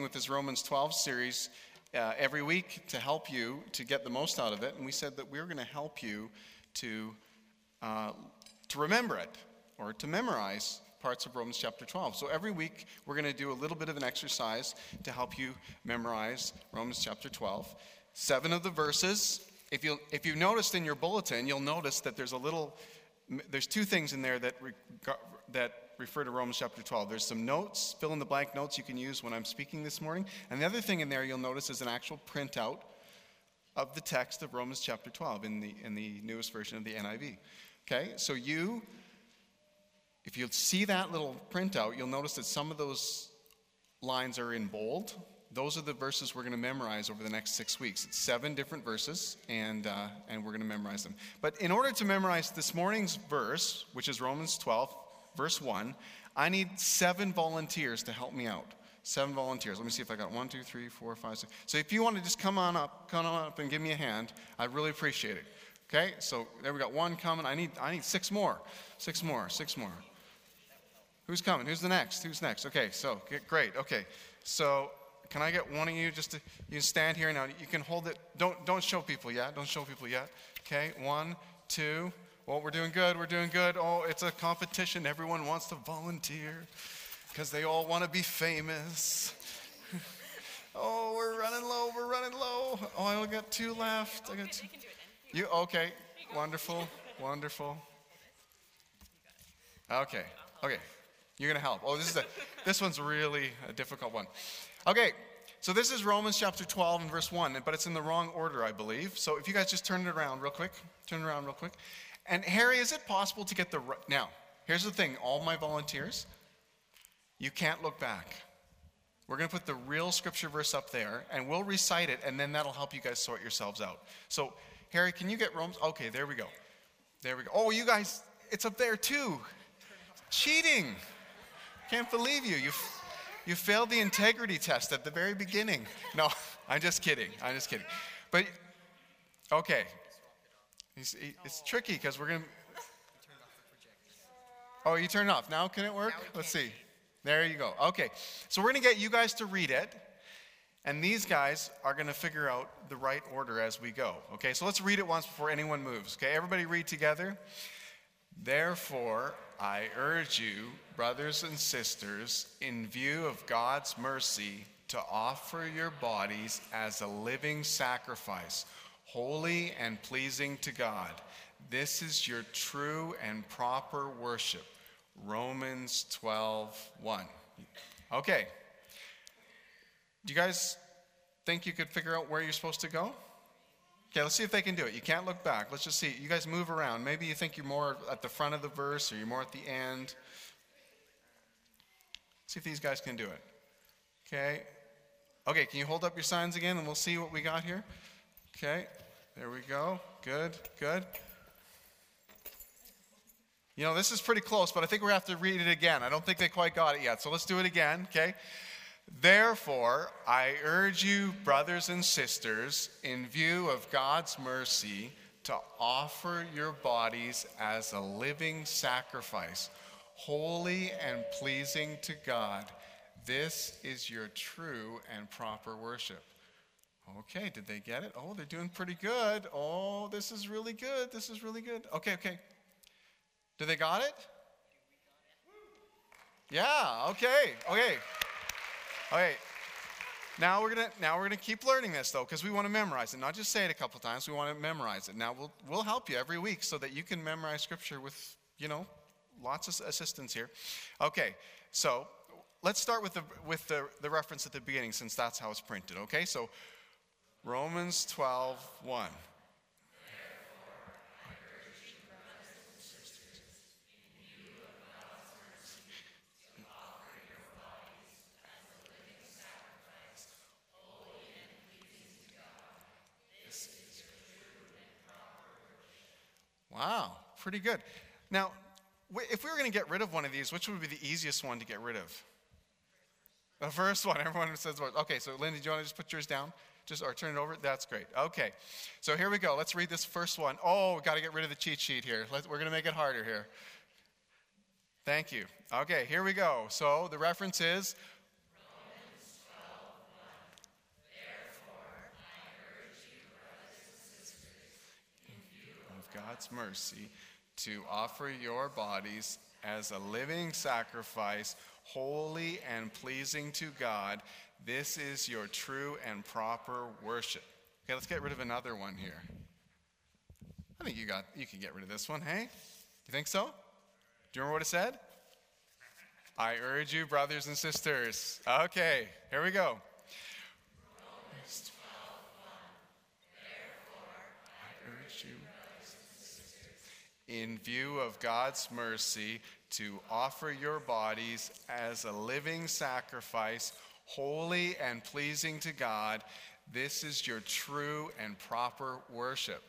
with this Romans 12 series uh, every week to help you to get the most out of it. And we said that we were going to help you to, uh, to remember it or to memorize parts of Romans chapter 12. So every week we're going to do a little bit of an exercise to help you memorize Romans chapter 12. Seven of the verses. If you if you've noticed in your bulletin, you'll notice that there's a little there's two things in there that that refer to Romans chapter 12. There's some notes, fill in the blank notes you can use when I'm speaking this morning. And the other thing in there you'll notice is an actual printout of the text of Romans chapter 12 in the, in the newest version of the NIV. Okay, so you, if you see that little printout, you'll notice that some of those lines are in bold. Those are the verses we're going to memorize over the next six weeks. It's seven different verses, and, uh, and we're going to memorize them. But in order to memorize this morning's verse, which is Romans 12, verse 1, I need seven volunteers to help me out. Seven volunteers. Let me see if I got one, two, three, four, five, six. So if you want to just come on up, come on up and give me a hand, I'd really appreciate it. Okay, so there we got one coming. I need, I need six more. Six more, six more. Who's coming? Who's the next? Who's next? Okay, so great. Okay, so can I get one of you just to you stand here now? You can hold it. Don't don't show people yet. Don't show people yet. Okay, one, two, well, we're doing good, we're doing good. Oh, it's a competition. Everyone wants to volunteer because they all want to be famous. oh, we're running low, we're running low. Oh, I only got two left. I got two. You okay? Wonderful, wonderful. Okay, okay. You're gonna help. Oh, this is a this one's really a difficult one. Okay, so this is Romans chapter 12 and verse 1, but it's in the wrong order, I believe. So if you guys just turn it around real quick, turn it around real quick. And Harry, is it possible to get the now? Here's the thing, all my volunteers, you can't look back. We're going to put the real scripture verse up there, and we'll recite it, and then that'll help you guys sort yourselves out. So, Harry, can you get Romans? Okay, there we go. There we go. Oh, you guys, it's up there too. Cheating. Can't believe you. You, you failed the integrity test at the very beginning. No, I'm just kidding. I'm just kidding. But, okay, He's, he, it's tricky because we're going to. Oh, you turned off. Now can it work? Let's see. There you go. Okay. So we're going to get you guys to read it. And these guys are going to figure out the right order as we go. Okay, so let's read it once before anyone moves. Okay, everybody read together. Therefore, I urge you, brothers and sisters, in view of God's mercy, to offer your bodies as a living sacrifice holy and pleasing to God. This is your true and proper worship. Romans 12, 1. Okay. Do you guys think you could figure out where you're supposed to go? Okay, let's see if they can do it. You can't look back. Let's just see. You guys move around. Maybe you think you're more at the front of the verse or you're more at the end. See if these guys can do it. Okay. Okay, can you hold up your signs again and we'll see what we got here? Okay, there we go. Good, good. You know, this is pretty close, but I think we have to read it again. I don't think they quite got it yet. So let's do it again, okay? Therefore, I urge you, brothers and sisters, in view of God's mercy, to offer your bodies as a living sacrifice, holy and pleasing to God. This is your true and proper worship. Okay, did they get it? Oh, they're doing pretty good. Oh, this is really good. This is really good. Okay, okay. Do they got it? Yeah, okay, okay. Okay. Now we're gonna now we're gonna keep learning this though, because we want to memorize it. Not just say it a couple times, we want to memorize it. Now we'll we'll help you every week so that you can memorize scripture with, you know, lots of assistance here. Okay, so let's start with the with the, the reference at the beginning since that's how it's printed. Okay, so Romans 12, 1. Wow, pretty good. Now, if we were going to get rid of one of these, which would be the easiest one to get rid of? The first one, everyone says, okay, so Lindy, do you want to just put yours down? Just or turn it over. That's great. Okay, so here we go. Let's read this first one. Oh, we got to get rid of the cheat sheet here. Let, we're going to make it harder here. Thank you. Okay, here we go. So the reference is God's mercy to offer your bodies as a living sacrifice, holy and pleasing to God. This is your true and proper worship. Okay, let's get rid of another one here. I think you got you can get rid of this one, hey? You think so? Do you remember what it said? I urge you, brothers and sisters. Okay, here we go. Therefore, I urge you, in view of God's mercy, to offer your bodies as a living sacrifice, holy and pleasing to God. This is your true and proper worship.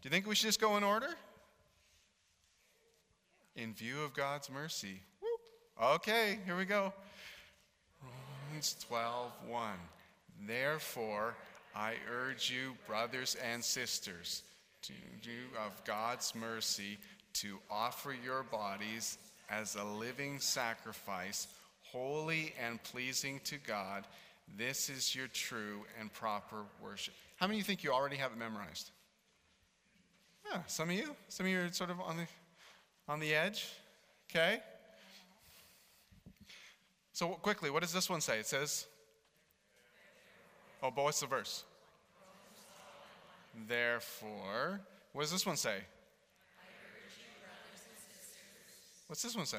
Do you think we should just go in order? In view of God's mercy. Okay, here we go. Romans 12, 1. Therefore, I urge you, brothers and sisters, to do of God's mercy to offer your bodies as a living sacrifice, holy and pleasing to God. This is your true and proper worship. How many of you think you already have it memorized? Yeah, some of you. Some of you are sort of on the on the edge. Okay? So quickly, what does this one say? It says, Oh, but what's the verse? Therefore, what does this one say? What's this one say?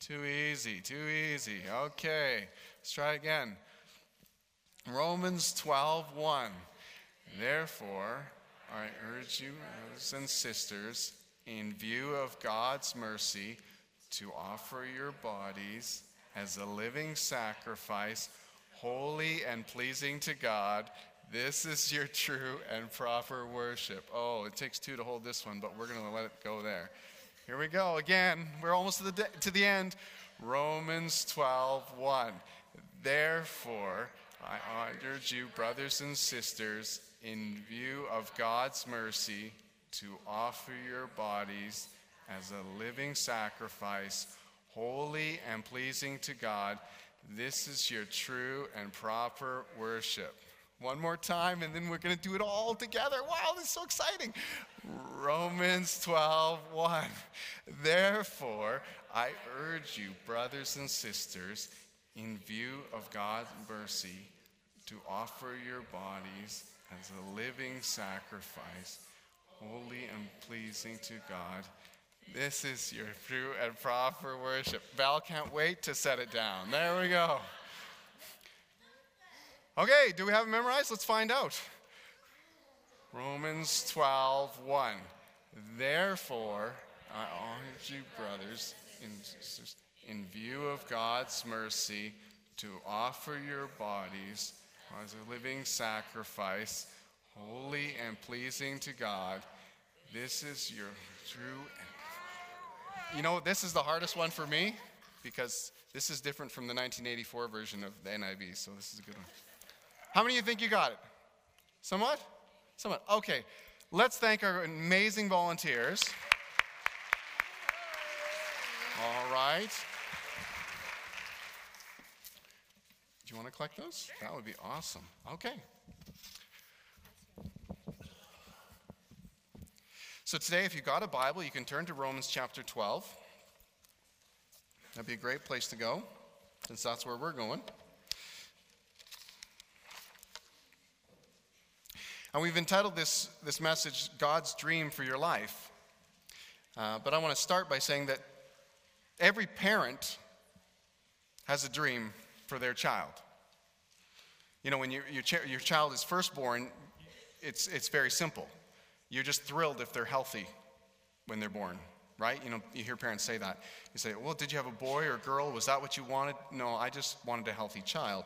Too easy, too easy. Okay, let's try again. Romans 12, 1. Therefore, I urge you, brothers and sisters, in view of God's mercy, to offer your bodies as a living sacrifice, holy and pleasing to God. This is your true and proper worship. Oh, it takes two to hold this one, but we're going to let it go there. Here we go again. We're almost to the, de- to the end. Romans 12, 1. Therefore, I urge you, brothers and sisters, in view of God's mercy, to offer your bodies as a living sacrifice, holy and pleasing to God. This is your true and proper worship. One more time, and then we're going to do it all together. Wow, this is so exciting. Romans 12, 1. Therefore, I urge you, brothers and sisters, in view of God's mercy, to offer your bodies as a living sacrifice, holy and pleasing to God. This is your true and proper worship. Val can't wait to set it down. There we go. Okay, do we have it memorized? Let's find out. Romans 12, 1. Therefore, I urge you, brothers, in, in view of God's mercy, to offer your bodies as a living sacrifice, holy and pleasing to God. This is your true. You know, this is the hardest one for me because this is different from the 1984 version of the NIV, so this is a good one. How many of you think you got it? Somewhat? Somewhat. Okay, let's thank our amazing volunteers. All right. Do you want to collect those? That would be awesome. Okay. So today, if you've got a Bible, you can turn to Romans chapter 12. That'd be a great place to go, since that's where we're going. And we've entitled this, this message, God's Dream for Your Life. Uh, but I want to start by saying that every parent has a dream for their child. You know, when your, your, your child is first born, it's, it's very simple. You're just thrilled if they're healthy when they're born, right? You know, you hear parents say that. You say, well, did you have a boy or a girl? Was that what you wanted? No, I just wanted a healthy child.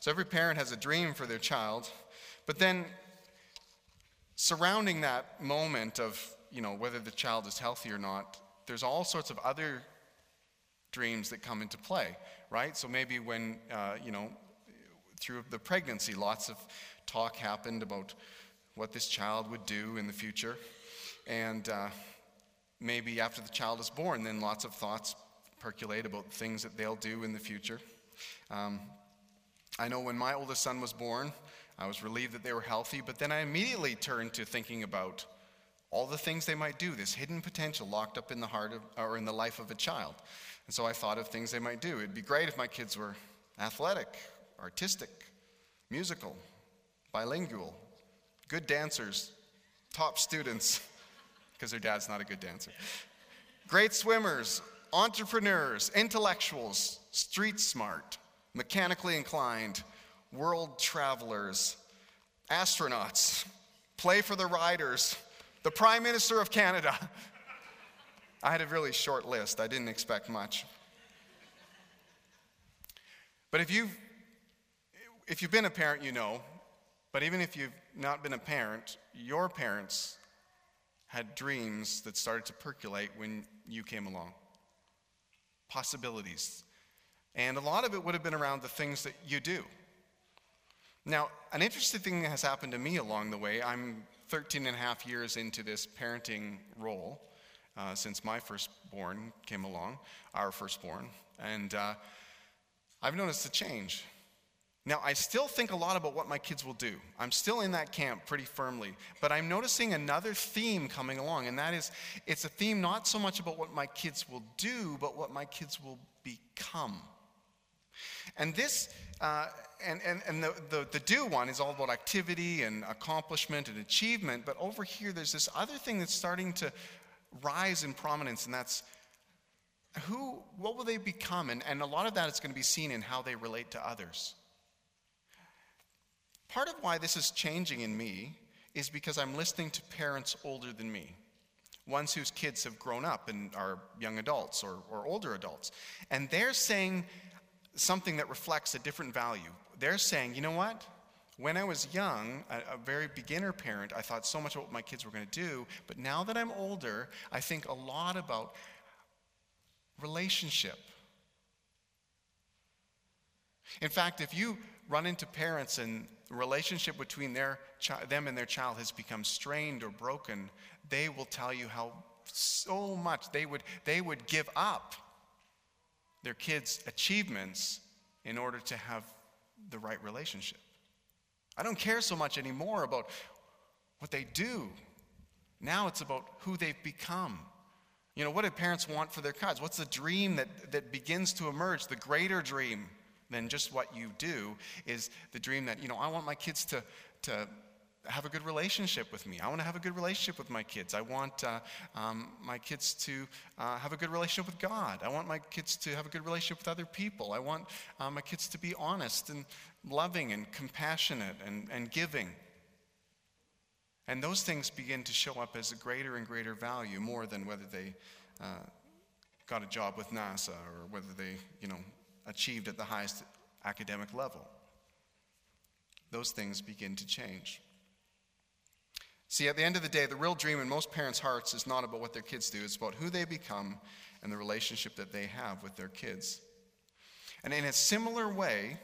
So every parent has a dream for their child. But then surrounding that moment of, you know, whether the child is healthy or not, there's all sorts of other dreams that come into play, right? So maybe when, uh, you know, through the pregnancy, lots of talk happened about what this child would do in the future. And uh, maybe after the child is born, then lots of thoughts percolate about things that they'll do in the future. Um, I know when my oldest son was born, I was relieved that they were healthy, but then I immediately turned to thinking about all the things they might do, this hidden potential locked up in the heart of, or in the life of a child. And so I thought of things they might do. It'd be great if my kids were athletic, artistic, musical, bilingual, good dancers, top students, because their dad's not a good dancer, great swimmers, entrepreneurs, intellectuals, street smart, mechanically inclined, world travelers, astronauts, play for the riders, the Prime Minister of Canada. I had a really short list. I didn't expect much. But if you've, if you've been a parent, you know. But even if you've not been a parent, your parents had dreams that started to percolate when you came along. Possibilities. And a lot of it would have been around the things that you do. Now, an interesting thing that has happened to me along the way, I'm 13 and a half years into this parenting role uh, since my firstborn came along, our firstborn, and uh, I've noticed a change. Now, I still think a lot about what my kids will do. I'm still in that camp pretty firmly, but I'm noticing another theme coming along, and that is it's a theme not so much about what my kids will do, but what my kids will become. And this, uh, and, and, and the, the, the do one is all about activity and accomplishment and achievement, but over here there's this other thing that's starting to rise in prominence, and that's who, what will they become? And, and a lot of that is going to be seen in how they relate to others. Part of why this is changing in me is because I'm listening to parents older than me, ones whose kids have grown up and are young adults or, or older adults. And they're saying something that reflects a different value. They're saying, you know what? When I was young, a, a, very beginner parent, I thought so much about what my kids were going to do. But now that I'm older, I think a lot about relationship. In fact, if you run into parents and the relationship between their chi- them and their child has become strained or broken, they will tell you how so much they would, they would give up their kids' achievements in order to have the right relationship. I don't care so much anymore about what they do. Now it's about who they've become. You know, what do parents want for their kids? What's the dream that, that begins to emerge? The greater dream than just what you do is the dream that, you know, I want my kids to, to have a good relationship with me. I want to have a good relationship with my kids. I want uh, um, my kids to uh, have a good relationship with God. I want my kids to have a good relationship with other people. I want uh, my kids to be honest and loving and compassionate and, and giving. And those things begin to show up as a greater and greater value more than whether they uh, got a job with NASA or whether they, you know, achieved at the highest academic level. Those things begin to change. See, at the end of the day, the real dream in most parents' hearts is not about what their kids do, it's about who they become and the relationship that they have with their kids. And in a similar way,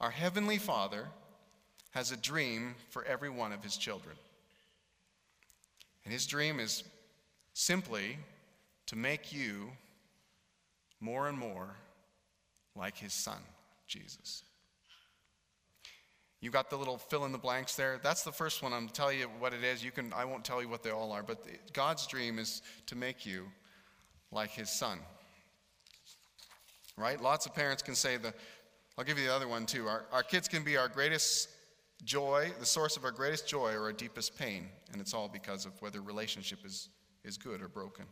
our Heavenly Father has a dream for every one of His children. And His dream is simply to make you more and more like His Son, Jesus. You got the little fill in the blanks there. That's the first one. I'm telling you what it is. You can I won't tell you what they all are, but God's dream is to make you like his son. Right? Lots of parents can say the I'll give you the other one too. Our, our kids can be our greatest joy, the source of our greatest joy or our deepest pain, and it's all because of whether relationship is, is good or broken.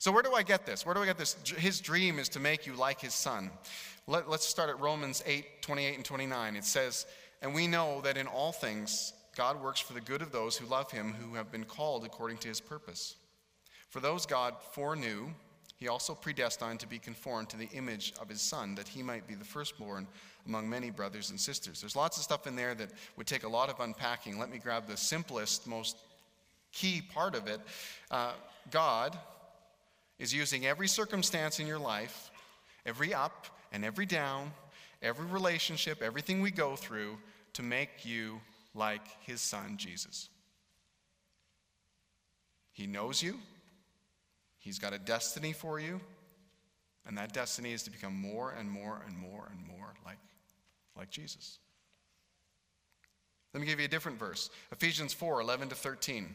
So, where do I get this? Where do I get this? His dream is to make you like his son. Let, us start at Romans 8 28 and 29. It says, And we know that in all things God works for the good of those who love him, who have been called according to his purpose. For those God foreknew, he also predestined to be conformed to the image of his son, that he might be the firstborn among many brothers and sisters. There's lots of stuff in there that would take a lot of unpacking. Let me grab the simplest, most key part of it. Uh, God is using every circumstance in your life, every up and every down, every relationship, everything we go through to make you like his son, Jesus. He knows you, he's got a destiny for you, and that destiny is to become more and more and more and more like, like Jesus. Let me give you a different verse Ephesians 4 11 to 13.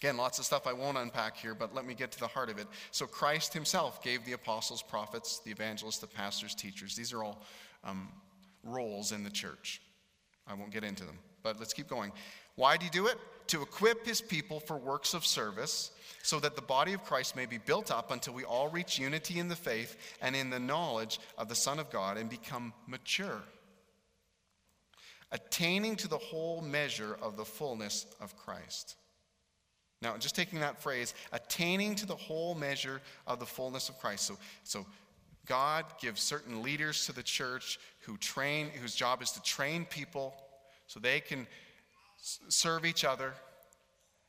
Again, lots of stuff I won't unpack here, but let me get to the heart of it. So, Christ himself gave the apostles, prophets, the evangelists, the pastors, teachers. These are all um, roles in the church. I won't get into them, but let's keep going. Why did he do it? To equip his people for works of service, so that the body of Christ may be built up until we all reach unity in the faith and in the knowledge of the Son of God and become mature, attaining to the whole measure of the fullness of Christ. Now, just taking that phrase, attaining to the whole measure of the fullness of Christ. So, so God gives certain leaders to the church who train, whose job is to train people so they can serve each other.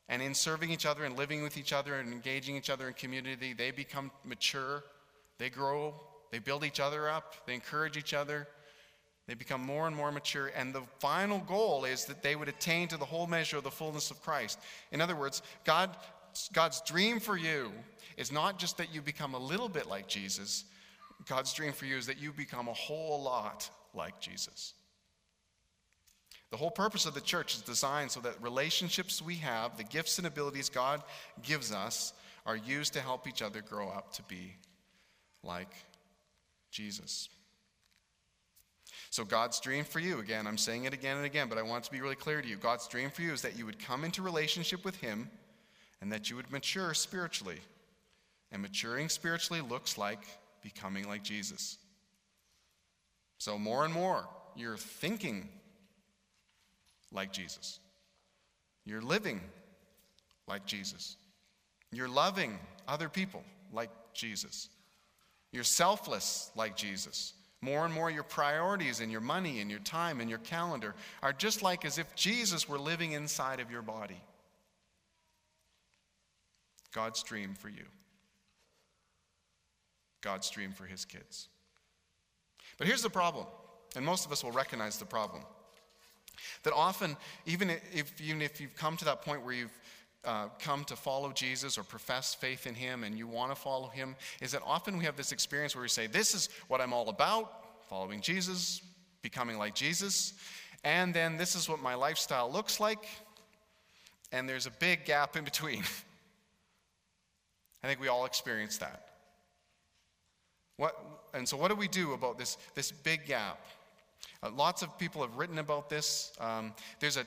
And in serving each other and living with each other and engaging each other in community, they become mature, they grow, they build each other up, they encourage each other, they become more and more mature, and the final goal is that they would attain to the whole measure of the fullness of Christ. In other words, God, God's dream for you is not just that you become a little bit like Jesus, God's dream for you is that you become a whole lot like Jesus. The whole purpose of the church is designed so that relationships we have, the gifts and abilities God gives us, are used to help each other grow up to be like Jesus. So, God's dream for you, again, I'm saying it again and again, but I want to be really clear to you. God's dream for you is that you would come into relationship with Him and that you would mature spiritually. And maturing spiritually looks like becoming like Jesus. So, more and more, you're thinking like Jesus. You're living like Jesus. You're loving other people like Jesus. You're selfless like Jesus. More and more, your priorities and your money and your time and your calendar are just like as if Jesus were living inside of your body. God's dream for you, God's dream for his kids. But here's the problem, and most of us will recognize the problem. That often, even if, even if you've come to that point where you've uh, come to follow Jesus or profess faith in Him and you want to follow Him is that often we have this experience where we say, This is what I'm all about following Jesus, becoming like Jesus, and then this is what my lifestyle looks like, and there's a big gap in between. I think we all experience that. What, and so, what do we do about this, this big gap? Uh, lots of people have written about this. Um, there's a,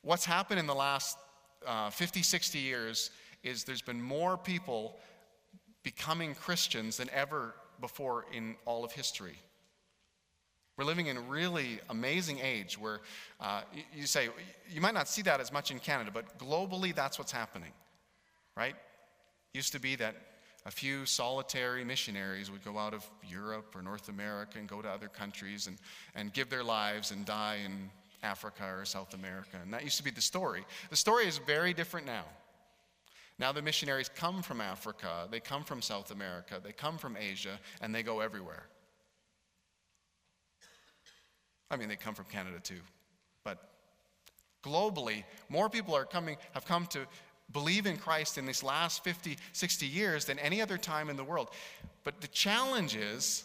what's happened in the last uh, 50, 60 years is there's been more people becoming Christians than ever before in all of history. We're living in a really amazing age where uh, you, say, you might not see that as much in Canada, but globally that's what's happening, right? Used to be that a few solitary missionaries would go out of Europe or North America and go to other countries and, and give their lives and die in Africa or South America. And that used to be the story. The story is very different now. Now the missionaries come from Africa, they come from South America, they come from Asia, and they go everywhere. I mean, they come from Canada too. But globally, more people are coming, have come to believe in Christ in these last 50, 60 years than any other time in the world. But the challenge is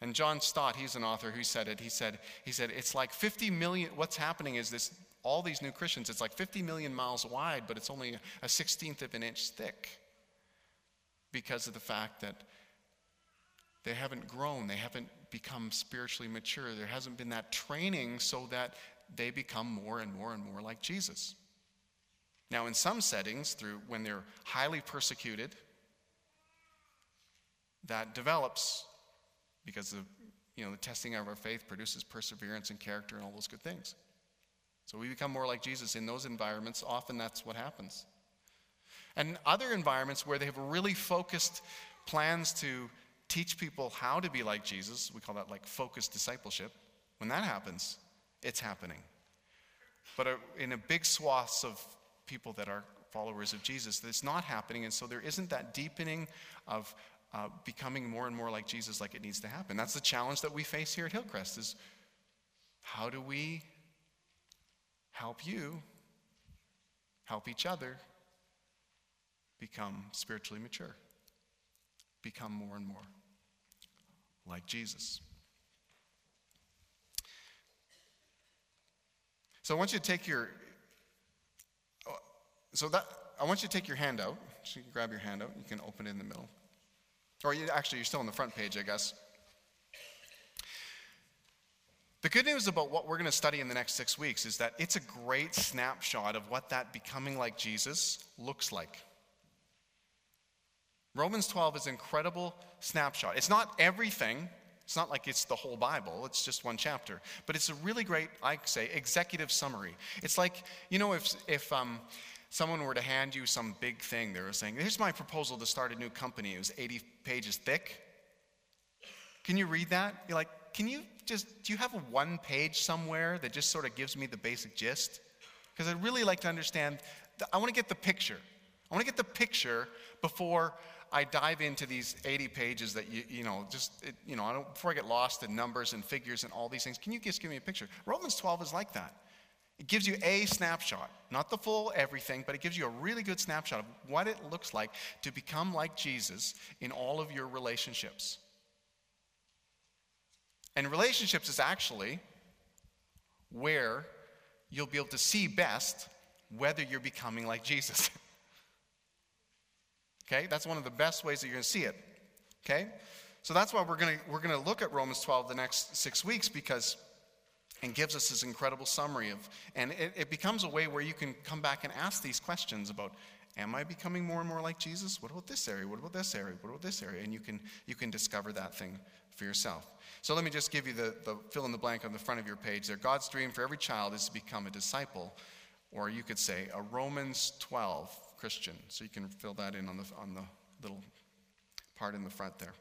and John Stott, he's an author who said it. He said, he said, it's like 50 million, what's happening is this, all these new Christians, it's like 50 million miles wide, but it's only a 16th of an inch thick because of the fact that they haven't grown, they haven't become spiritually mature. There hasn't been that training so that they become more and more and more like Jesus. Now, in some settings, through when they're highly persecuted, that develops because the, you know, the testing of our faith produces perseverance and character and all those good things. So we become more like Jesus in those environments. Often that's what happens. And other environments where they have really focused plans to teach people how to be like Jesus, we call that like focused discipleship. When that happens, it's happening. But uh, in a big swaths of people that are followers of Jesus, it's not happening. And so there isn't that deepening of, uh, becoming more and more like Jesus like it needs to happen. That's the challenge that we face here at Hillcrest is how do we help you help each other become spiritually mature, become more and more like Jesus. So I want you to take your so that I want you to take your hand out. So you can grab your hand out. You can open it in the middle, or you, actually, you're still on the front page, I guess. The good news about what we're going to study in the next six weeks is that it's a great snapshot of what that becoming like Jesus looks like. Romans 12 is an incredible snapshot. It's not everything, it's not like it's the whole Bible, it's just one chapter. But it's a really great, I say, executive summary. It's like, you know, if, if um, someone were to hand you some big thing, they were saying, Here's my proposal to start a new company. It was 80 pages thick. Can you read that? You're like, Can you just, do you have a one page somewhere that just sort of gives me the basic gist? Because I'd really like to understand, I want to get the picture. I want to get the picture before I dive into these 80 pages that you, you know, just, it, you know, I don't, before I get lost in numbers and figures and all these things. Can you just give me a picture? Romans 12 is like that. It gives you a snapshot, not the full everything, but it gives you a really good snapshot of what it looks like to become like Jesus in all of your relationships. And relationships is actually where you'll be able to see best whether you're becoming like Jesus. okay? That's one of the best ways that you're going to see it. Okay? So that's why we're going to we're going to look at Romans 12 the next 6 weeks because and gives us this incredible summary of, and it, it, becomes a way where you can come back and ask these questions about, am I becoming more and more like Jesus? What about this area? What about this area? What about this area? And you can, you can discover that thing for yourself. So let me just give you the, the fill in the blank on the front of your page there. God's dream for every child is to become a disciple, or you could say a Romans 12 Christian. So you can fill that in on the, on the little part in the front there.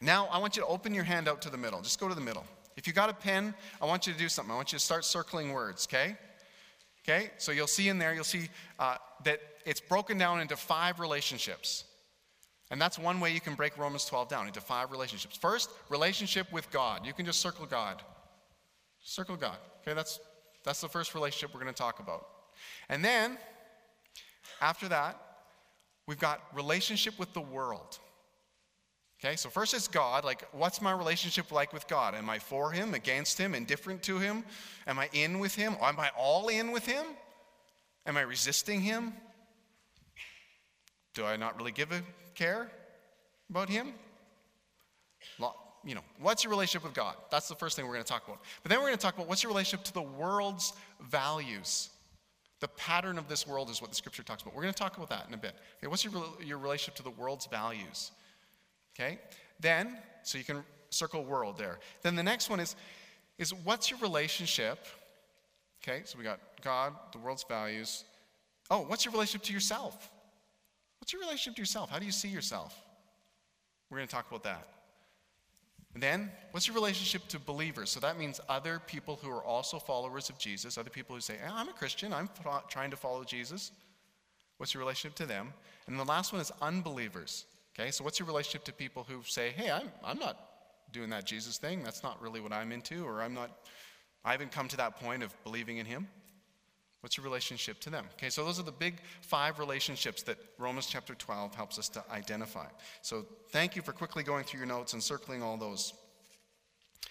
Now, I want you to open your hand out to the middle. Just go to the middle. If you got a pen, I want you to do something. I want you to start circling words, okay? Okay? So you'll see in there, you'll see uh, that it's broken down into five relationships. And that's one way you can break Romans 12 down into five relationships. First, relationship with God. You can just circle God. Circle God. Okay, that's, that's the first relationship we're going to talk about. And then, after that, we've got relationship with the world. Okay, so first it's God. Like, what's my relationship like with God? Am I for Him, against Him, indifferent to Him? Am I in with Him? Am I all in with Him? Am I resisting Him? Do I not really give a care about Him? You know, what's your relationship with God? That's the first thing we're going to talk about. But then we're going to talk about what's your relationship to the world's values. The pattern of this world is what the scripture talks about. We're going to talk about that in a bit. Okay, what's your, your relationship to the world's values? Okay? Then, so you can circle world there. Then the next one is, is what's your relationship? Okay, so we got God, the world's values. Oh, what's your relationship to yourself? What's your relationship to yourself? How do you see yourself? We're going to talk about that. Then, what's your relationship to believers? So that means other people who are also followers of Jesus, other people who say, oh, I'm a Christian, I'm trying to follow Jesus. What's your relationship to them? And the last one is unbelievers. Okay, so what's your relationship to people who say, hey, I'm, I'm not doing that Jesus thing. That's not really what I'm into, or I'm not, I haven't come to that point of believing in Him. What's your relationship to them? Okay, so those are the big five relationships that Romans chapter 12 helps us to identify. So thank you for quickly going through your notes and circling all those.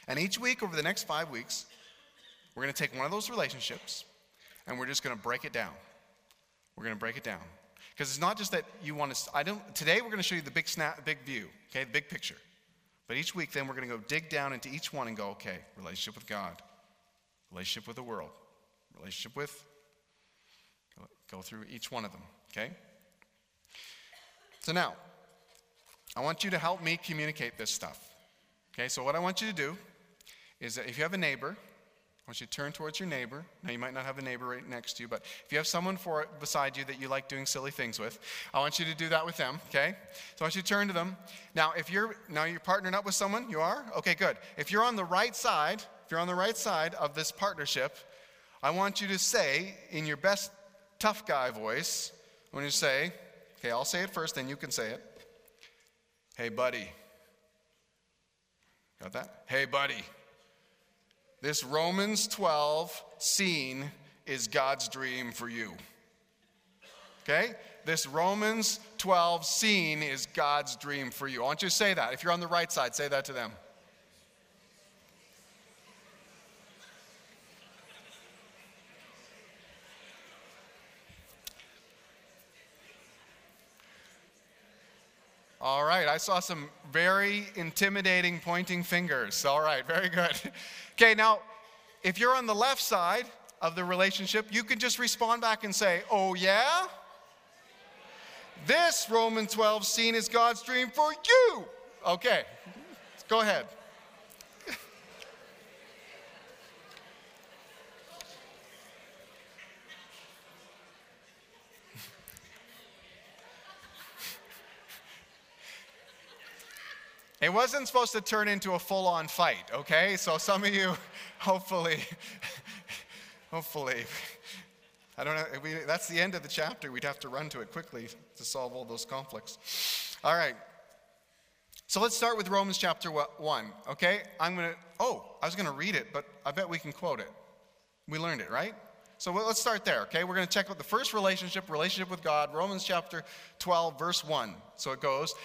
And each week, over the next five weeks, we're going to take one of those relationships and we're just going to break it down. We're going to break it down. Because it's not just that you want to, I don't, today we're going to show you the big snap, big view, okay, the big picture. But each week then we're going to go dig down into each one and go, okay, relationship with God, relationship with the world, relationship with, go through each one of them, okay? So now, I want you to help me communicate this stuff. Okay, so what I want you to do is that if you have a neighbor, I want you to turn towards your neighbor. Now, you might not have a neighbor right next to you, but if you have someone for, beside you that you like doing silly things with, I want you to do that with them, okay? So I want you to turn to them. Now, if you're now you're partnering up with someone, you are? Okay, good. If you're on the right side, if you're on the right side of this partnership, I want you to say in your best tough guy voice, when you say, okay, I'll say it first, then you can say it. Hey, buddy. Got that? Hey, buddy. This Romans 12 scene is God's dream for you. Okay? This Romans 12 scene is God's dream for you. I want you to say that. If you're on the right side, say that to them. All right, I saw some very intimidating pointing fingers. All right, very good. Okay, now, if you're on the left side of the relationship, you can just respond back and say, Oh, yeah? This Romans 12 scene is God's dream for you. Okay, go ahead. It wasn't supposed to turn into a full on fight, okay? So some of you, hopefully, hopefully, I don't know, we, that's the end of the chapter. We'd have to run to it quickly to solve all those conflicts. All right. So let's start with Romans chapter 1, okay? I'm going to, oh, I was going to read it, but I bet we can quote it. We learned it, right? So let's start there, okay? We're going to check out the first relationship, relationship with God, Romans chapter 12, verse 1. So it goes,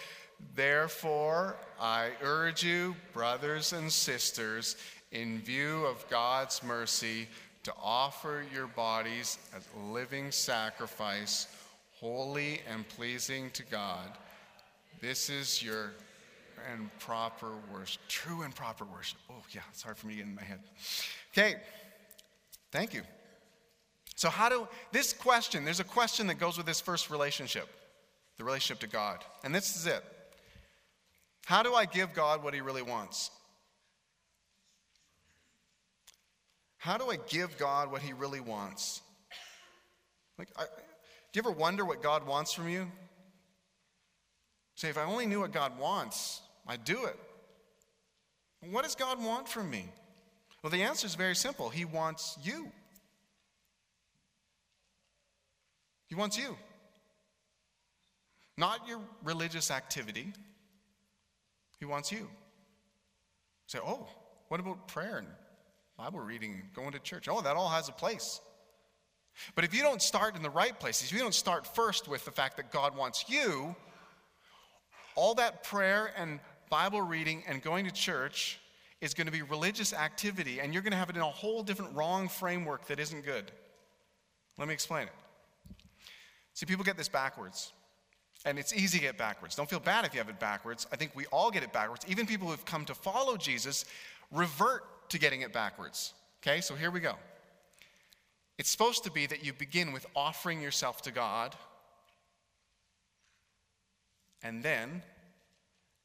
Therefore, I urge you, brothers and sisters, in view of God's mercy, to offer your bodies as a living sacrifice, holy and pleasing to God. This is your and proper worship, true and proper worship. Oh, yeah, it's hard for me to get in my head. Okay, thank you. So, how do this question? There's a question that goes with this first relationship, the relationship to God. And this is it how do I give God what He really wants? How do I give God what He really wants? Like, I, do you ever wonder what God wants from you? Say, if I only knew what God wants, I'd do it. What does God want from me? Well, the answer is very simple He wants you. He wants you. Not your religious activity, he wants you. Say, oh, what about prayer and Bible reading, and going to church? Oh, that all has a place. But if you don't start in the right places, if you don't start first with the fact that God wants you, all that prayer and Bible reading and going to church is going to be religious activity, and you're going to have it in a whole different wrong framework that isn't good. Let me explain it. See, people get this backwards. And it's easy to get backwards. Don't feel bad if you have it backwards. I think we all get it backwards. Even people who've come to follow Jesus revert to getting it backwards. Okay, so here we go. It's supposed to be that you begin with offering yourself to God, and then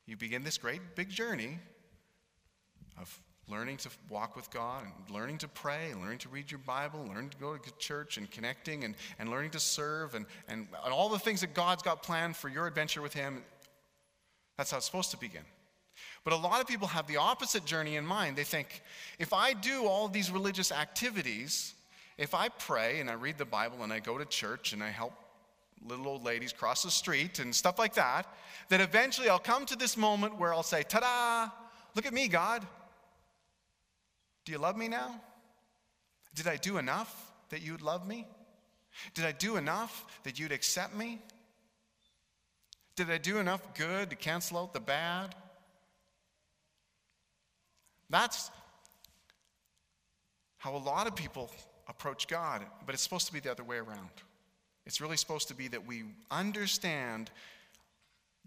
you begin this great big journey of learning to walk with God and learning to pray and learning to read your Bible, learning to go to church and connecting and, and learning to serve and, and, and all the things that God's got planned for your adventure with Him. That's how it's supposed to begin. But a lot of people have the opposite journey in mind. They think, if I do all these religious activities, if I pray and I read the Bible and I go to church and I help little old ladies cross the street and stuff like that, that eventually I'll come to this moment where I'll say, ta da, look at me, God. Do you love me now? Did I do enough that you'd love me? Did I do enough that you'd accept me? Did I do enough good to cancel out the bad? That's how a lot of people approach God, but it's supposed to be the other way around. It's really supposed to be that we understand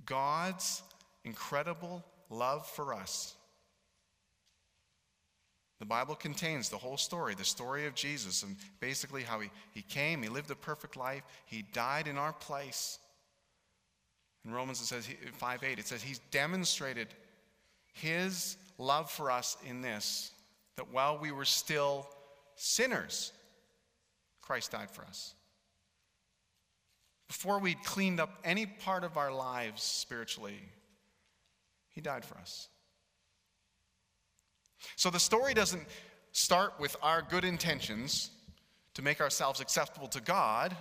God's incredible love for us the Bible contains the whole story, the story of Jesus, and basically how he, he came, he lived a perfect life, he died in our place. In Romans, it says 5 8, it says he's demonstrated his love for us in this that while we were still sinners, Christ died for us. Before we'd cleaned up any part of our lives spiritually, he died for us. So the story doesn't start with our good intentions to make ourselves acceptable to God.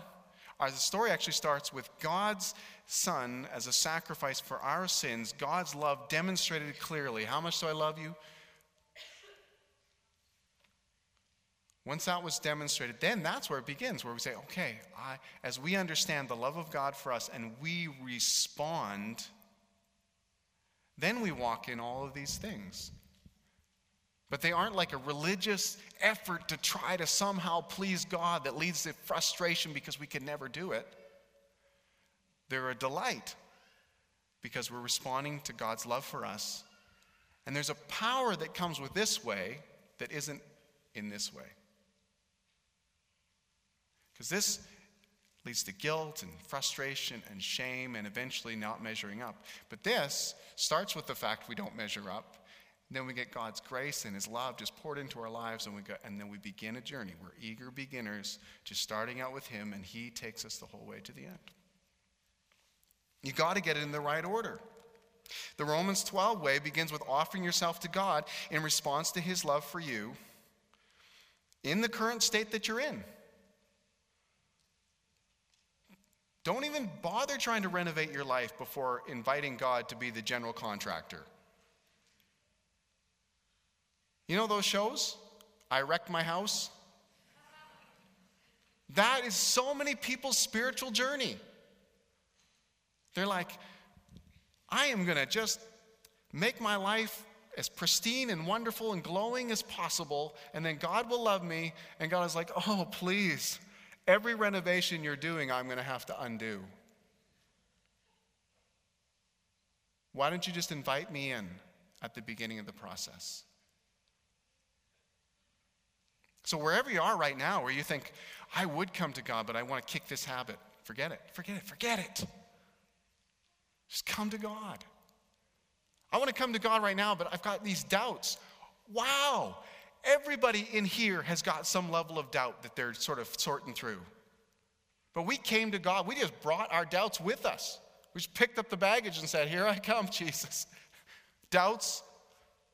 Our, the story actually starts with God's Son as a sacrifice for our sins, God's love demonstrated clearly. How much do I love you? Once that was demonstrated, then that's where it begins, where we say, okay, I, as we understand the love of God for us and we respond, then we walk in all of these things. But they aren't like a religious effort to try to somehow please God that leads to frustration because we can never do it. They're a delight because we're responding to God's love for us. And there's a power that comes with this way that isn't in this way. Because this leads to guilt and frustration and shame and eventually not measuring up. But this starts with the fact we don't measure up. Then we get God's grace and His love just poured into our lives, and, we go, and then we begin a journey. We're eager beginners, just starting out with Him, and He takes us the whole way to the end. You got to get it in the right order. The Romans 12 way begins with offering yourself to God in response to His love for you in the current state that you're in. Don't even bother trying to renovate your life before inviting God to be the general contractor. You know those shows? I wrecked my house. That is so many people's spiritual journey. They're like, I am going to just make my life as pristine and wonderful and glowing as possible, and then God will love me. And God is like, oh, please, every renovation you're doing, I'm going to have to undo. Why don't you just invite me in at the beginning of the process? So, wherever you are right now, where you think, I would come to God, but I want to kick this habit, forget it, forget it, forget it. Just come to God. I want to come to God right now, but I've got these doubts. Wow, everybody in here has got some level of doubt that they're sort of sorting through. But we came to God, we just brought our doubts with us. We just picked up the baggage and said, Here I come, Jesus. Doubts,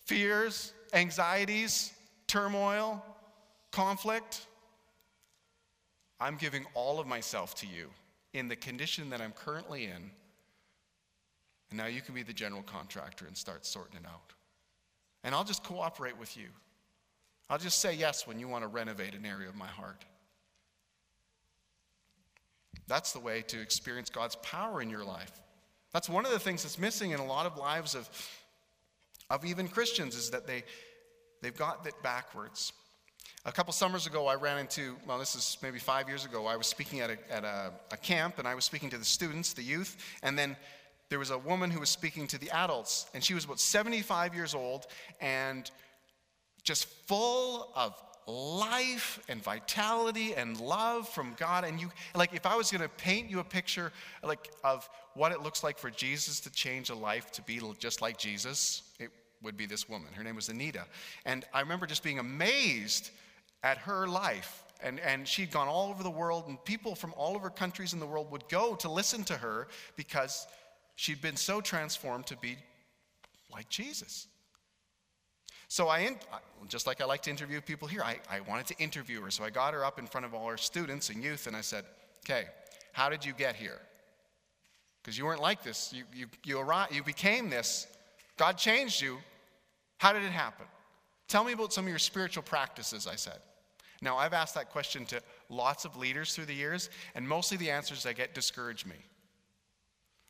fears, anxieties, turmoil, conflict. I'm giving all of myself to you in the condition that I'm currently in. And now you can be the general contractor and start sorting it out. And I'll just cooperate with you. I'll just say yes when you want to renovate an area of my heart. That's the way to experience God's power in your life. That's one of the things that's missing in a lot of lives of, of even Christians is that they, they've got it backwards. A couple summers ago, I ran into, well, this is maybe five years ago, I was speaking at, a, at a, a camp and I was speaking to the students, the youth, and then there was a woman who was speaking to the adults, and she was about 75 years old and just full of life and vitality and love from God. And you, like, if I was going to paint you a picture, like, of what it looks like for Jesus to change a life to be just like Jesus, it would be this woman. Her name was Anita. And I remember just being amazed at her life. And, and she'd gone all over the world, and people from all over countries in the world would go to listen to her because she'd been so transformed to be like Jesus. So I, just like I like to interview people here, I, I wanted to interview her. So I got her up in front of all our students and youth, and I said, okay, how did you get here? Because you weren't like this. You, you, you, arrived, you became this. God changed you. How did it happen? Tell me about some of your spiritual practices, I said. Now, I've asked that question to lots of leaders through the years, and mostly the answers I get discourage me.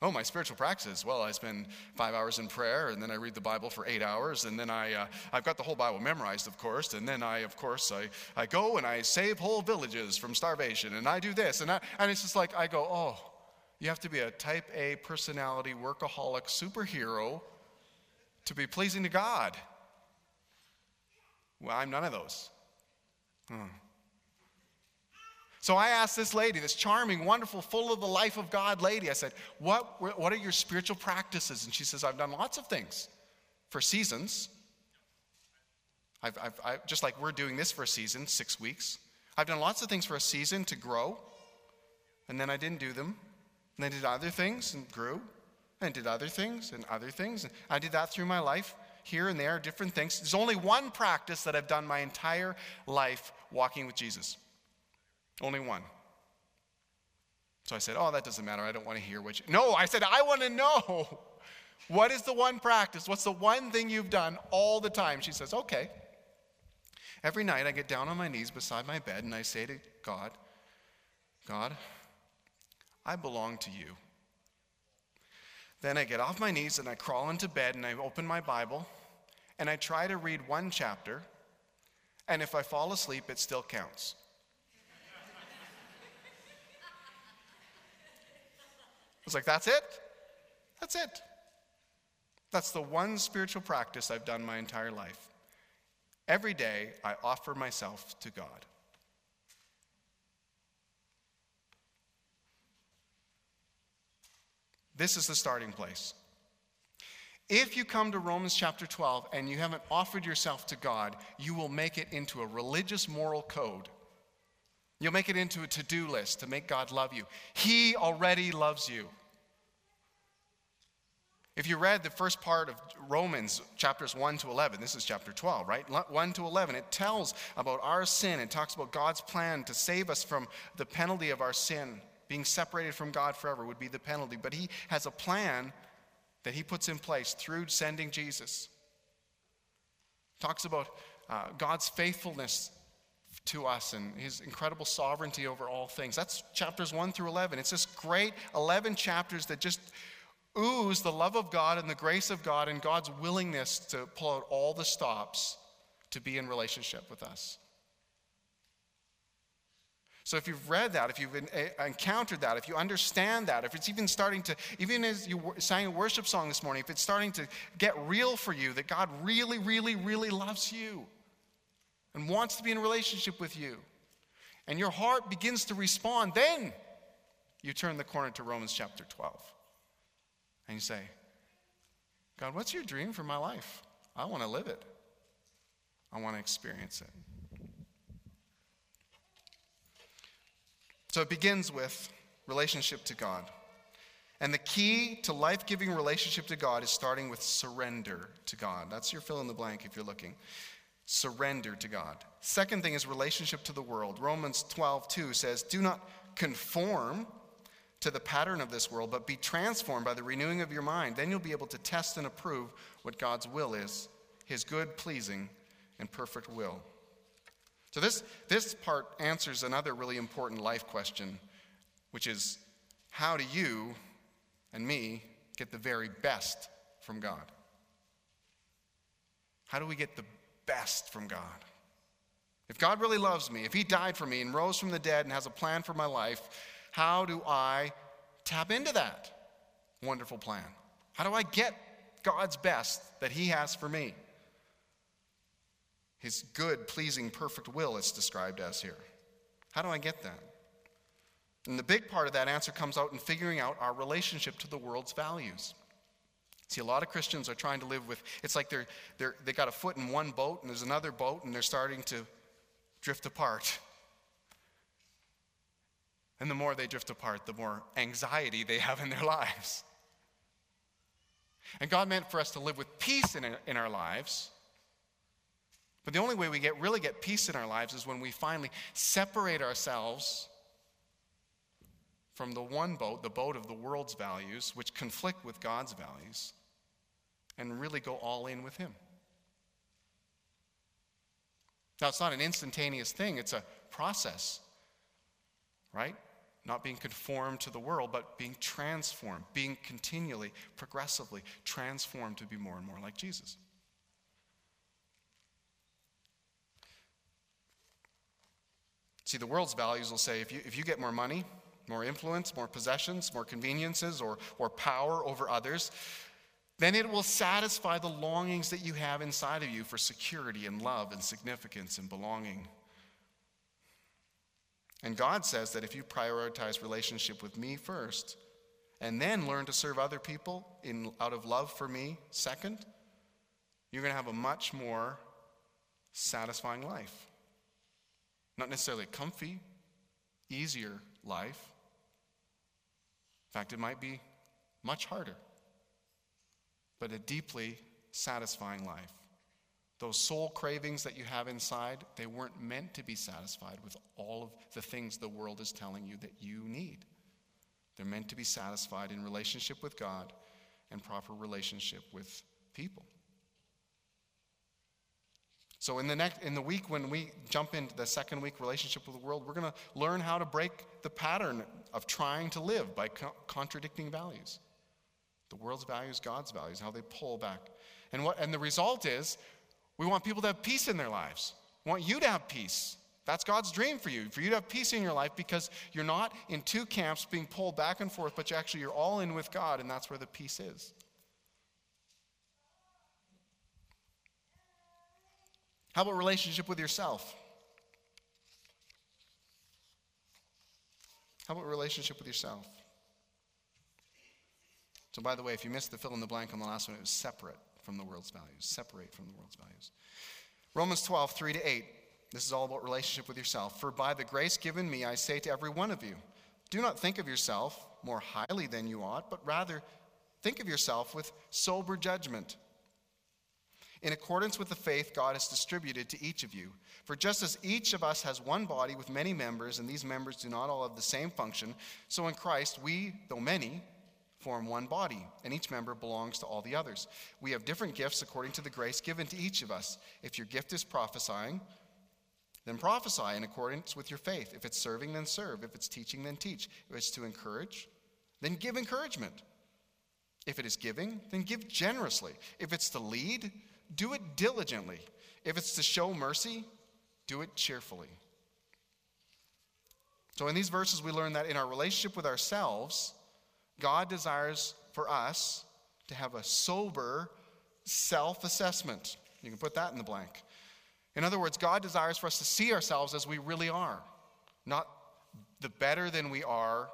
Oh, my spiritual practices. Well, I spend five hours in prayer, and then I read the Bible for eight hours, and then I, uh, I've got the whole Bible memorized, of course, and then I, of course, I, I go and I save whole villages from starvation, and I do this, and, I, and it's just like I go, oh, you have to be a type A personality, workaholic superhero to be pleasing to God. Well, I'm none of those. Hmm. So I asked this lady, this charming, wonderful, full of the life of God lady, I said, what, what are your spiritual practices? And she says, I've done lots of things for seasons. I've, I've, I've, just like we're doing this for a season, six weeks. I've done lots of things for a season to grow, and then I didn't do them. And I did other things and grew, and did other things and other things. And I did that through my life here and there, different things. There's only one practice that I've done my entire life walking with Jesus. Only one. So I said, Oh, that doesn't matter. I don't want to hear what you. No, I said, I want to know. What is the one practice? What's the one thing you've done all the time? She says, Okay. Every night I get down on my knees beside my bed and I say to God, God, I belong to you. Then I get off my knees and I crawl into bed and I open my Bible and I try to read one chapter. And if I fall asleep, it still counts. was like, that's it? That's it. That's the one spiritual practice I've done my entire life. Every day, I offer myself to God. This is the starting place. If you come to Romans chapter 12 and you haven't offered yourself to God, you will make it into a religious moral code. You'll make it into a to do list to make God love you. He already loves you. If you read the first part of Romans, chapters 1 to 11, this is chapter 12, right? 1 to 11, it tells about our sin. It talks about God's plan to save us from the penalty of our sin. Being separated from God forever would be the penalty. But He has a plan that He puts in place through sending Jesus. Talks about uh, God's faithfulness to us and his incredible sovereignty over all things. That's chapters 1 through 11. It's this great 11 chapters that just ooze the love of God and the grace of God and God's willingness to pull out all the stops to be in relationship with us. So if you've read that, if you've eh, encountered that, if you understand that, if it's even starting to, even as you sang a worship song this morning, if it's starting to get real for you that God really, really, really loves you and wants to be in relationship with you, and your heart begins to respond, then you turn the corner to Romans chapter 12. And you say, God, what's your dream for my life? I want to live it. I want to experience it. So it begins with relationship to God. And the key to life giving relationship to God is starting with surrender to God. That's your fill in the blank if you're looking. Surrender to God. Second thing is relationship to the world. Romans 12, 2 says, Do not conform to the pattern of this world, but be transformed by the renewing of your mind. Then you'll be able to test and approve what God's will is, his good, pleasing, and perfect will. So, this, this part answers another really important life question, which is how do you and me get the very best from God? How do we get the best from God? If God really loves me, if He died for me and rose from the dead and has a plan for my life, how do I tap into that wonderful plan? How do I get God's best that He has for me? His good, pleasing, perfect will, it's described as here. How do I get that? And the big part of that answer comes out in figuring out our relationship to the world's values. See, a lot of Christians are trying to live with, it's like they're, they're, they got a foot in one boat and there's another boat and they're starting to drift apart. And the more they drift apart, the more anxiety they have in their lives. And God meant for us to live with peace in, in our lives. But the only way we get, really get peace in our lives is when we finally separate ourselves from the one boat, the boat of the world's values, which conflict with God's values, and really go all in with Him. Now, it's not an instantaneous thing, it's a process, right? Not being conformed to the world, but being transformed, being continually, progressively transformed to be more and more like Jesus. See, the world's values will say if you, if you get more money, more influence, more possessions, more conveniences, or, or power over others, then it will satisfy the longings that you have inside of you for security and love and significance and belonging. And God says that if you prioritize relationship with me first, and then learn to serve other people in, out of love for me second, you're going to have a much more satisfying life. Not necessarily a comfy, easier life. In fact, it might be much harder, but a deeply satisfying life. Those soul cravings that you have inside, they weren't meant to be satisfied with all of the things the world is telling you that you need. They're meant to be satisfied in relationship with God and proper relationship with people. So in the next in the week when we jump into the second week relationship with the world, we're going to learn how to break the pattern of trying to live by co- contradicting values. The world's values, God's values, how they pull back. And what and the result is we want people to have peace in their lives. We want you to have peace. That's God's dream for you, for you to have peace in your life because you're not in two camps being pulled back and forth, but you actually you're all in with God, and that's where the peace is. How about relationship with yourself? How about relationship with yourself? So, by the way, if you missed the fill in the blank on the last one, it was separate from the world's values. Separate from the world's values. Romans 12, 3 to 8. This is all about relationship with yourself. For by the grace given me, I say to every one of you, do not think of yourself more highly than you ought, but rather think of yourself with sober judgment. In accordance with the faith God has distributed to each of you. For just as each of us has one body with many members, and these members do not all have the same function, so in Christ we, though many, form one body, and each member belongs to all the others. We have different gifts according to the grace given to each of us. If your gift is prophesying, then prophesy in accordance with your faith. If it's serving, then serve. If it's teaching, then teach. If it's to encourage, then give encouragement. If it is giving, then give generously. If it's to lead, do it diligently. If it's to show mercy, do it cheerfully. So, in these verses, we learn that in our relationship with ourselves, God desires for us to have a sober self assessment. You can put that in the blank. In other words, God desires for us to see ourselves as we really are, not the better than we are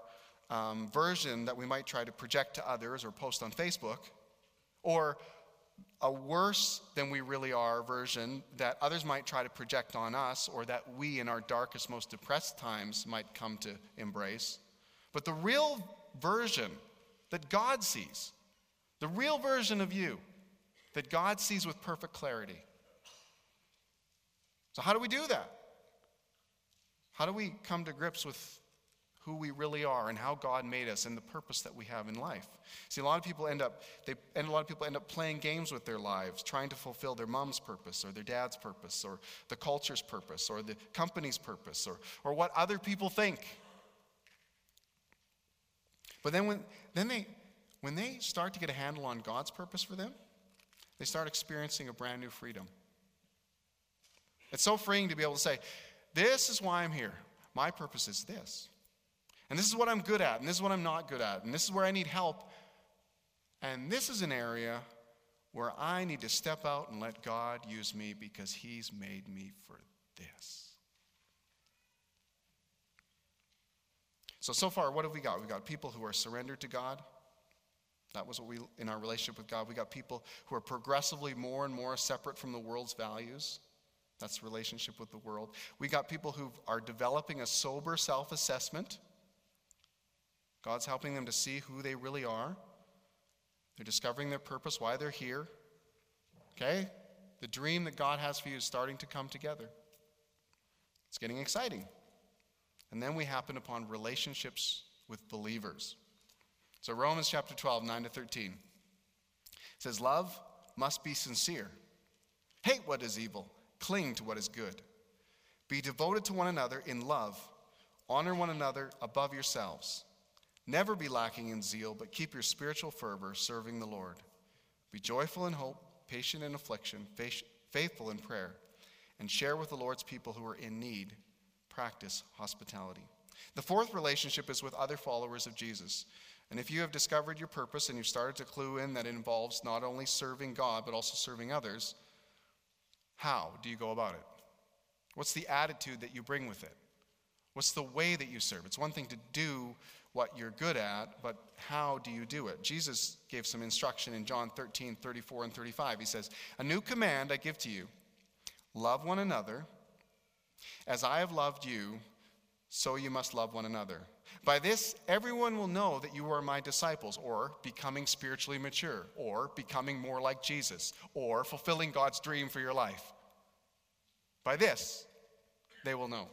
um, version that we might try to project to others or post on Facebook, or a worse than we really are version that others might try to project on us, or that we in our darkest, most depressed times might come to embrace. But the real version that God sees, the real version of you that God sees with perfect clarity. So, how do we do that? How do we come to grips with who we really are and how God made us and the purpose that we have in life. See, a lot of people end up they and a lot of people end up playing games with their lives, trying to fulfill their mom's purpose or their dad's purpose or the culture's purpose or the company's purpose or or what other people think. But then when then they when they start to get a handle on God's purpose for them, they start experiencing a brand new freedom. It's so freeing to be able to say, This is why I'm here. My purpose is this. And this is what I'm good at, and this is what I'm not good at, and this is where I need help. And this is an area where I need to step out and let God use me because He's made me for this. So, so far, what have we got? We've got people who are surrendered to God. That was what we, in our relationship with God, we got people who are progressively more and more separate from the world's values. That's relationship with the world. We got people who are developing a sober self assessment. God's helping them to see who they really are. They're discovering their purpose, why they're here. Okay? The dream that God has for you is starting to come together. It's getting exciting. And then we happen upon relationships with believers. So, Romans chapter 12, 9 to 13 says, Love must be sincere. Hate what is evil, cling to what is good. Be devoted to one another in love. Honor one another above yourselves. Never be lacking in zeal, but keep your spiritual fervor serving the Lord. Be joyful in hope, patient in affliction, faithful in prayer, and share with the Lord's people who are in need practice hospitality. The fourth relationship is with other followers of Jesus. And if you have discovered your purpose and you've started to clue in that it involves not only serving God, but also serving others, how do you go about it? What's the attitude that you bring with it? What's the way that you serve? It's one thing to do what you're good at, but how do you do it? Jesus gave some instruction in John 13, 34, and 35. He says, A new command I give to you love one another as I have loved you, so you must love one another. By this, everyone will know that you are my disciples, or becoming spiritually mature, or becoming more like Jesus, or fulfilling God's dream for your life. By this, they will know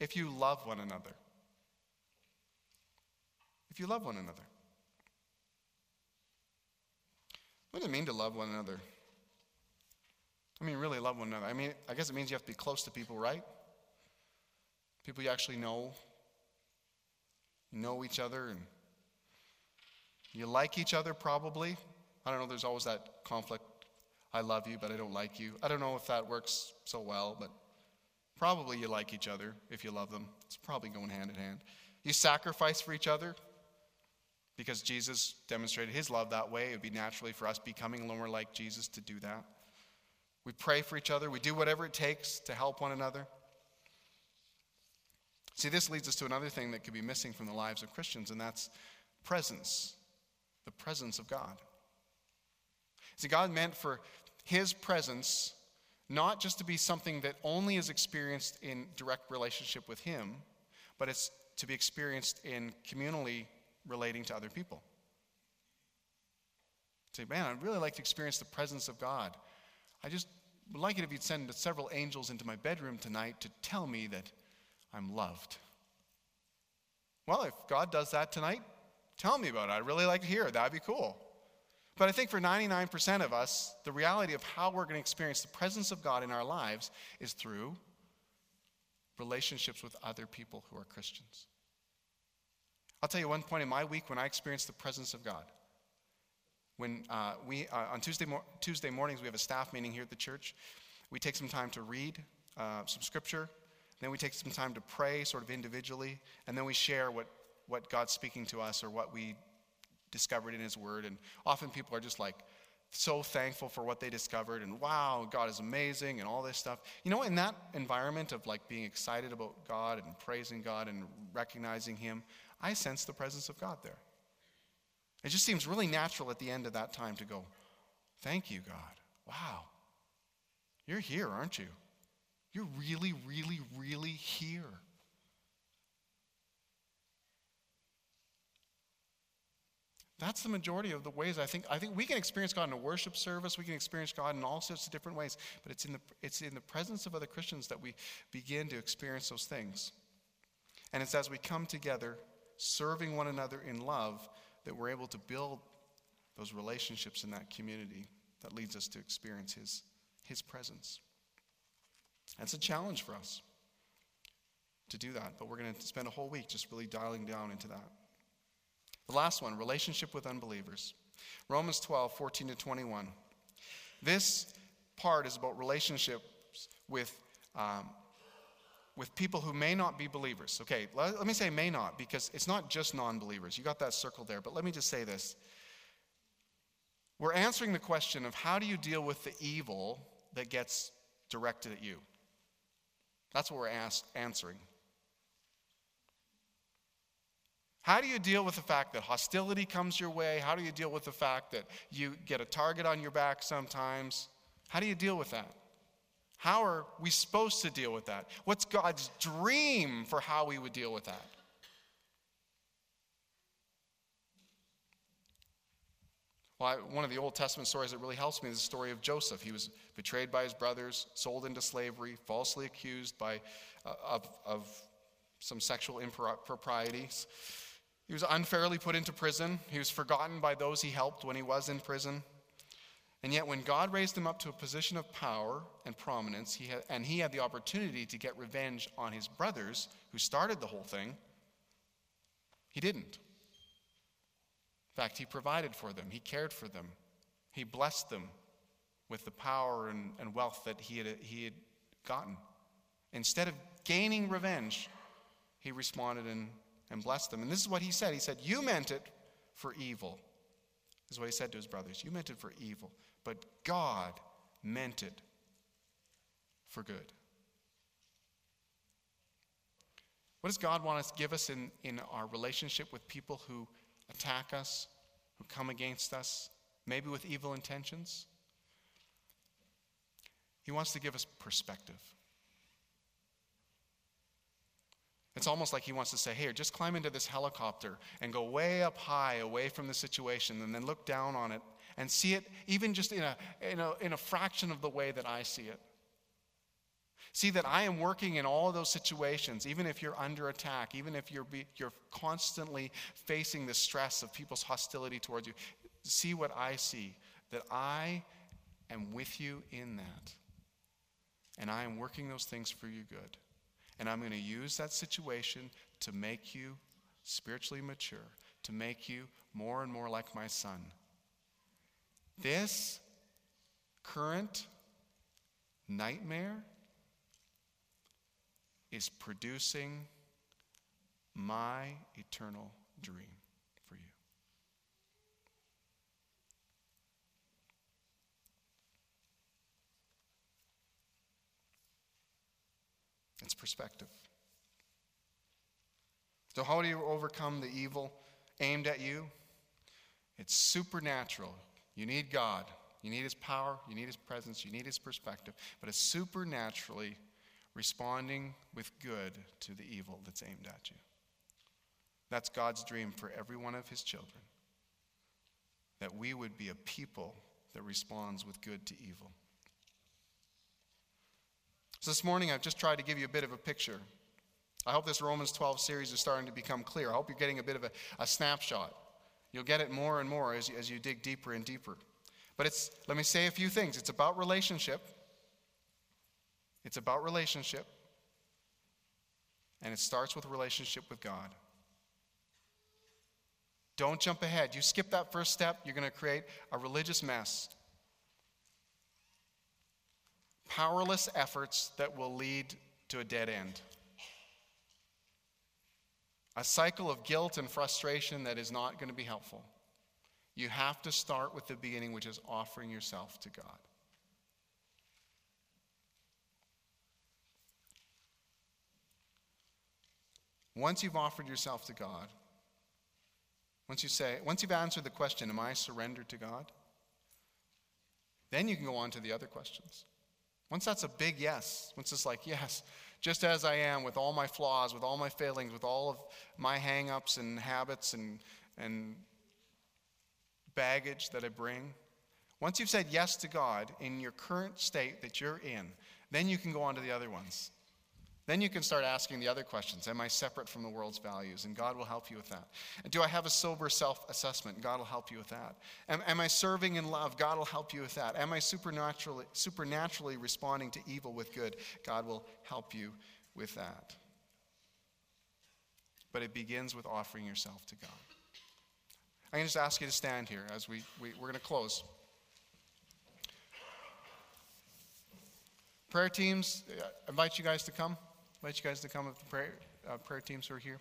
if you love one another. If you love one another. What does it mean to love one another? I mean, really love one another. I mean, I guess it means you have to be close to people, right? People you actually know, know each other, and you like each other probably. I don't know, there's always that conflict. I love you, but I don't like you. I don't know if that works so well, but probably you like each other if you love them. It's probably going hand in hand. You sacrifice for each other because Jesus demonstrated his love that way. It would be naturally for us becoming a little more like Jesus to do that. We pray for each other. We do whatever it takes to help one another. See, this leads us to another thing that could be missing from the lives of Christians, and that's presence the presence of God. See, God meant for His presence not just to be something that only is experienced in direct relationship with Him, but it's to be experienced in communally relating to other people. Say, man, I'd really like to experience the presence of God. I just would like it if you'd send several angels into my bedroom tonight to tell me that I'm loved. Well, if God does that tonight, tell me about it. I'd really like to hear it. That'd be cool. But I think for 99% of us, the reality of how we're going to experience the presence of God in our lives is through relationships with other people who are Christians. I'll tell you one point in my week when I experienced the presence of God. When uh, we, uh, on Tuesday, mo- Tuesday mornings, we have a staff meeting here at the church. We take some time to read uh, some scripture. Then we take some time to pray, sort of individually. And then we share what, what God's speaking to us or what we discovered in His Word. And often people are just like so thankful for what they discovered and wow, God is amazing and all this stuff. You know, in that environment of like being excited about God and praising God and recognizing Him, I sense the presence of God there. It just seems really natural at the end of that time to go, Thank you, God. Wow. You're here, aren't you? You're really, really, really here. That's the majority of the ways I think. I think we can experience God in a worship service. We can experience God in all sorts of different ways. But it's in the, it's in the presence of other Christians that we begin to experience those things. And it's as we come together, serving one another in love, that we're able to build those relationships in that community that leads us to experience His, his presence. That's a challenge for us to do that, but we're going to spend a whole week just really dialing down into that. The last one relationship with unbelievers. Romans 12, 14 to 21. This part is about relationships with, um, with people who may not be believers. Okay, let, let me say may not, because it's not just non believers. You got that circle there, but let me just say this. We're answering the question of how do you deal with the evil that gets directed at you? That's what we're answering. How do you deal with the fact that hostility comes your way? How do you deal with the fact that you get a target on your back sometimes? How do you deal with that? How are we supposed to deal with that? What's God's dream for how we would deal with that? Well, I, one of the Old Testament stories that really helps me is the story of Joseph. He was betrayed by his brothers, sold into slavery, falsely accused by, uh, of, of some sexual improprieties. He was unfairly put into prison. He was forgotten by those he helped when he was in prison. And yet, when God raised him up to a position of power and prominence, he had, and he had the opportunity to get revenge on his brothers who started the whole thing, he didn't. In fact, he provided for them, he cared for them, he blessed them with the power and, and wealth that he had, he had gotten. Instead of gaining revenge, he responded and and blessed them. And this is what he said He said, You meant it for evil. This is what he said to his brothers. You meant it for evil, but God meant it for good. What does God want us to give us in, in our relationship with people who attack us, who come against us, maybe with evil intentions? He wants to give us perspective. It's almost like he wants to say, Here, just climb into this helicopter and go way up high away from the situation and then look down on it and see it even just in a, in a, in a fraction of the way that I see it. See that I am working in all of those situations, even if you're under attack, even if you're, be, you're constantly facing the stress of people's hostility towards you. See what I see, that I am with you in that. And I am working those things for you good. And I'm going to use that situation to make you spiritually mature, to make you more and more like my son. This current nightmare is producing my eternal dream for you. It's perspective. So, how do you overcome the evil aimed at you? It's supernatural. You need God. You need His power. You need His presence. You need His perspective. But it's supernaturally responding with good to the evil that's aimed at you. That's God's dream for every one of His children. That we would be a people that responds with good to evil. So this morning, I've just tried to give you a bit of a picture. I hope this Romans 12 series is starting to become clear. I hope you're getting a bit of a, a snapshot. You'll get it more and more as you, as you dig deeper and deeper. But it's, let me say a few things. It's about relationship. It's about relationship. And it starts with relationship with God. Don't jump ahead. You skip that first step, you're going to create a religious mess. Powerless efforts that will lead to a dead end. A cycle of guilt and frustration that is not going to be helpful. You have to start with the beginning, which is offering yourself to God. Once you've offered yourself to God, once you say, once you've answered the question, Am I surrendered to God? Then you can go on to the other questions. Once that's a big yes, once it's like, Yes, just as I am, with all my flaws, with all my failings, with all of my hang ups and habits and, and baggage that I bring. Once you've said yes to God in your current state that you're in, then you can go on to the other ones. Then you can start asking the other questions. Am I separate from the world's values? And God will help you with that. And do I have a sober self assessment? God will help you with that. Am, am, I serving in love? God will help you with that. Am I supernaturally, supernaturally responding to evil with good? God will help you with that. But it begins with offering yourself to God. i'm can just ask you to stand here as we, we we're going to close. Prayer teams, I invite you guys to come invite you guys to come with the prayer, uh, prayer teams who are here.